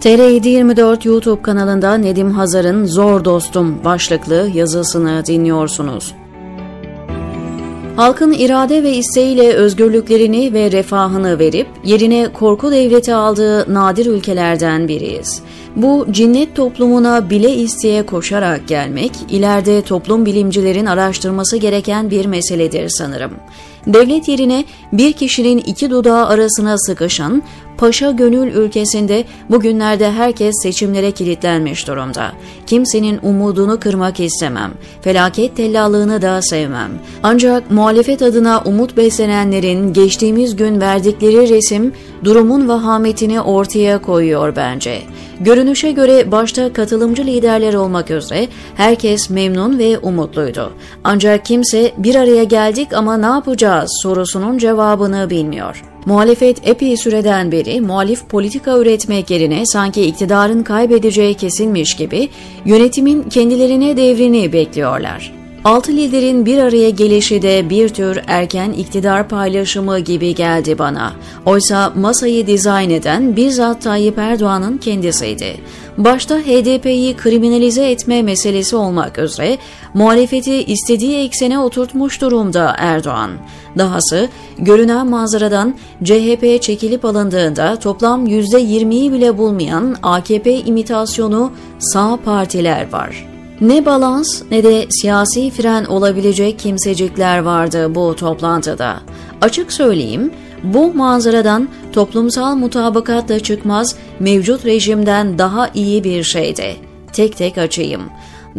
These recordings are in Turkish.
TR724 YouTube kanalında Nedim Hazar'ın Zor Dostum başlıklı yazısını dinliyorsunuz. Halkın irade ve isteğiyle özgürlüklerini ve refahını verip yerine korku devleti aldığı nadir ülkelerden biriyiz. Bu cinnet toplumuna bile isteye koşarak gelmek, ileride toplum bilimcilerin araştırması gereken bir meseledir sanırım. Devlet yerine bir kişinin iki dudağı arasına sıkışan, Paşa Gönül ülkesinde bugünlerde herkes seçimlere kilitlenmiş durumda. Kimsenin umudunu kırmak istemem. Felaket tellallığını da sevmem. Ancak muhalefet adına umut beslenenlerin geçtiğimiz gün verdikleri resim durumun vahametini ortaya koyuyor bence. Görünüşe göre başta katılımcı liderler olmak üzere herkes memnun ve umutluydu. Ancak kimse bir araya geldik ama ne yapacağız sorusunun cevabını bilmiyor. Muhalefet epey süreden beri muhalif politika üretmek yerine sanki iktidarın kaybedeceği kesilmiş gibi yönetimin kendilerine devrini bekliyorlar. Altı liderin bir araya gelişi de bir tür erken iktidar paylaşımı gibi geldi bana. Oysa masayı dizayn eden bizzat Tayyip Erdoğan'ın kendisiydi. Başta HDP'yi kriminalize etme meselesi olmak üzere muhalefeti istediği eksene oturtmuş durumda Erdoğan. Dahası görünen manzaradan CHP çekilip alındığında toplam %20'yi bile bulmayan AKP imitasyonu sağ partiler var. Ne balans ne de siyasi fren olabilecek kimsecikler vardı bu toplantıda. Açık söyleyeyim, bu manzaradan toplumsal mutabakatla çıkmaz mevcut rejimden daha iyi bir şeydi. Tek tek açayım.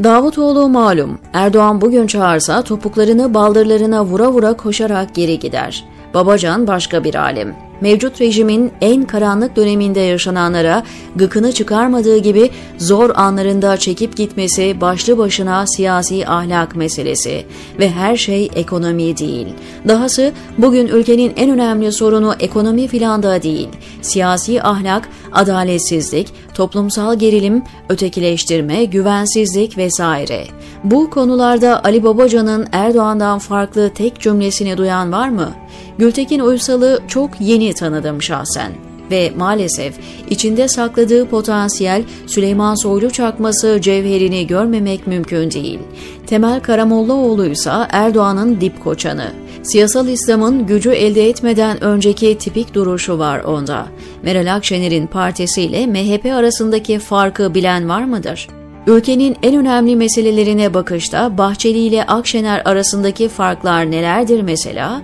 Davutoğlu malum, Erdoğan bugün çağırsa topuklarını baldırlarına vura vura koşarak geri gider. Babacan başka bir alim mevcut rejimin en karanlık döneminde yaşananlara gıkını çıkarmadığı gibi zor anlarında çekip gitmesi başlı başına siyasi ahlak meselesi ve her şey ekonomi değil. Dahası bugün ülkenin en önemli sorunu ekonomi filan da değil. Siyasi ahlak, adaletsizlik, toplumsal gerilim, ötekileştirme, güvensizlik vesaire. Bu konularda Ali Babacan'ın Erdoğan'dan farklı tek cümlesini duyan var mı? Gültekin Uysal'ı çok yeni tanıdım şahsen ve maalesef içinde sakladığı potansiyel Süleyman Soylu çakması cevherini görmemek mümkün değil. Temel Karamollaoğlu ise Erdoğan'ın dip koçanı. Siyasal İslam'ın gücü elde etmeden önceki tipik duruşu var onda. Meral Akşener'in partisiyle MHP arasındaki farkı bilen var mıdır? Ülkenin en önemli meselelerine bakışta Bahçeli ile Akşener arasındaki farklar nelerdir mesela?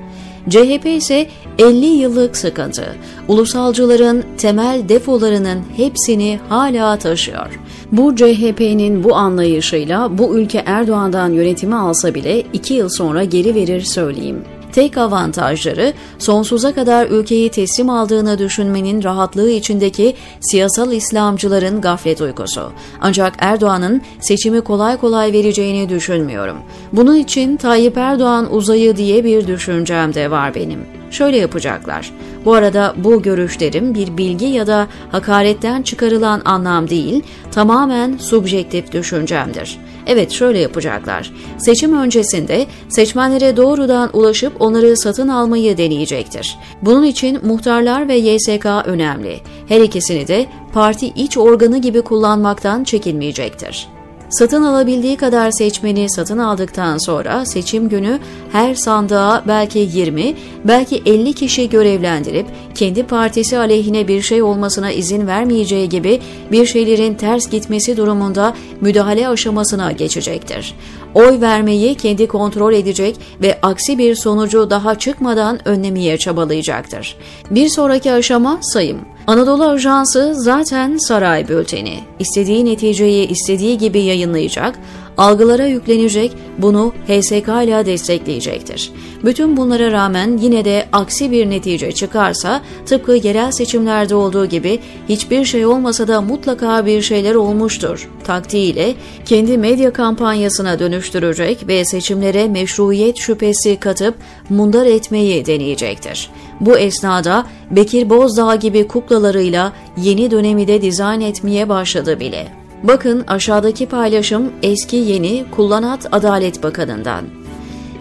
CHP ise 50 yıllık sıkıntı. Ulusalcıların temel defolarının hepsini hala taşıyor. Bu CHP'nin bu anlayışıyla bu ülke Erdoğan'dan yönetimi alsa bile 2 yıl sonra geri verir söyleyeyim. Tek avantajları sonsuza kadar ülkeyi teslim aldığını düşünmenin rahatlığı içindeki siyasal İslamcıların gaflet uykusu. Ancak Erdoğan'ın seçimi kolay kolay vereceğini düşünmüyorum. Bunun için Tayyip Erdoğan uzayı diye bir düşüncem de var benim. Şöyle yapacaklar. Bu arada bu görüşlerim bir bilgi ya da hakaretten çıkarılan anlam değil, tamamen subjektif düşüncemdir. Evet şöyle yapacaklar. Seçim öncesinde seçmenlere doğrudan ulaşıp onları satın almayı deneyecektir. Bunun için muhtarlar ve YSK önemli. Her ikisini de parti iç organı gibi kullanmaktan çekinmeyecektir. Satın alabildiği kadar seçmeni satın aldıktan sonra seçim günü her sandığa belki 20, belki 50 kişi görevlendirip kendi partisi aleyhine bir şey olmasına izin vermeyeceği gibi bir şeylerin ters gitmesi durumunda müdahale aşamasına geçecektir. Oy vermeyi kendi kontrol edecek ve aksi bir sonucu daha çıkmadan önlemeye çabalayacaktır. Bir sonraki aşama sayım. Anadolu Ajansı zaten saray bülteni. İstediği neticeyi istediği gibi yayınlayacak, algılara yüklenecek, bunu HSK ile destekleyecektir. Bütün bunlara rağmen yine de aksi bir netice çıkarsa tıpkı yerel seçimlerde olduğu gibi hiçbir şey olmasa da mutlaka bir şeyler olmuştur taktiğiyle kendi medya kampanyasına dönüştürecek ve seçimlere meşruiyet şüphesi katıp mundar etmeyi deneyecektir. Bu esnada Bekir Bozdağ gibi kuklalarıyla yeni dönemi de dizayn etmeye başladı bile. Bakın aşağıdaki paylaşım eski yeni Kullanat Adalet Bakanı'ndan.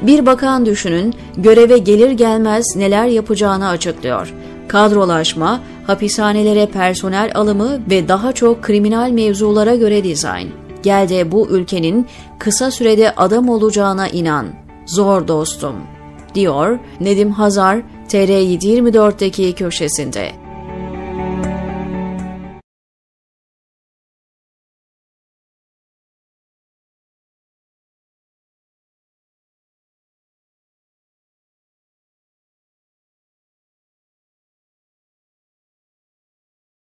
Bir bakan düşünün, göreve gelir gelmez neler yapacağını açıklıyor. Kadrolaşma, hapishanelere personel alımı ve daha çok kriminal mevzulara göre dizayn. Gel de bu ülkenin kısa sürede adam olacağına inan. Zor dostum, diyor Nedim Hazar TR724'deki köşesinde.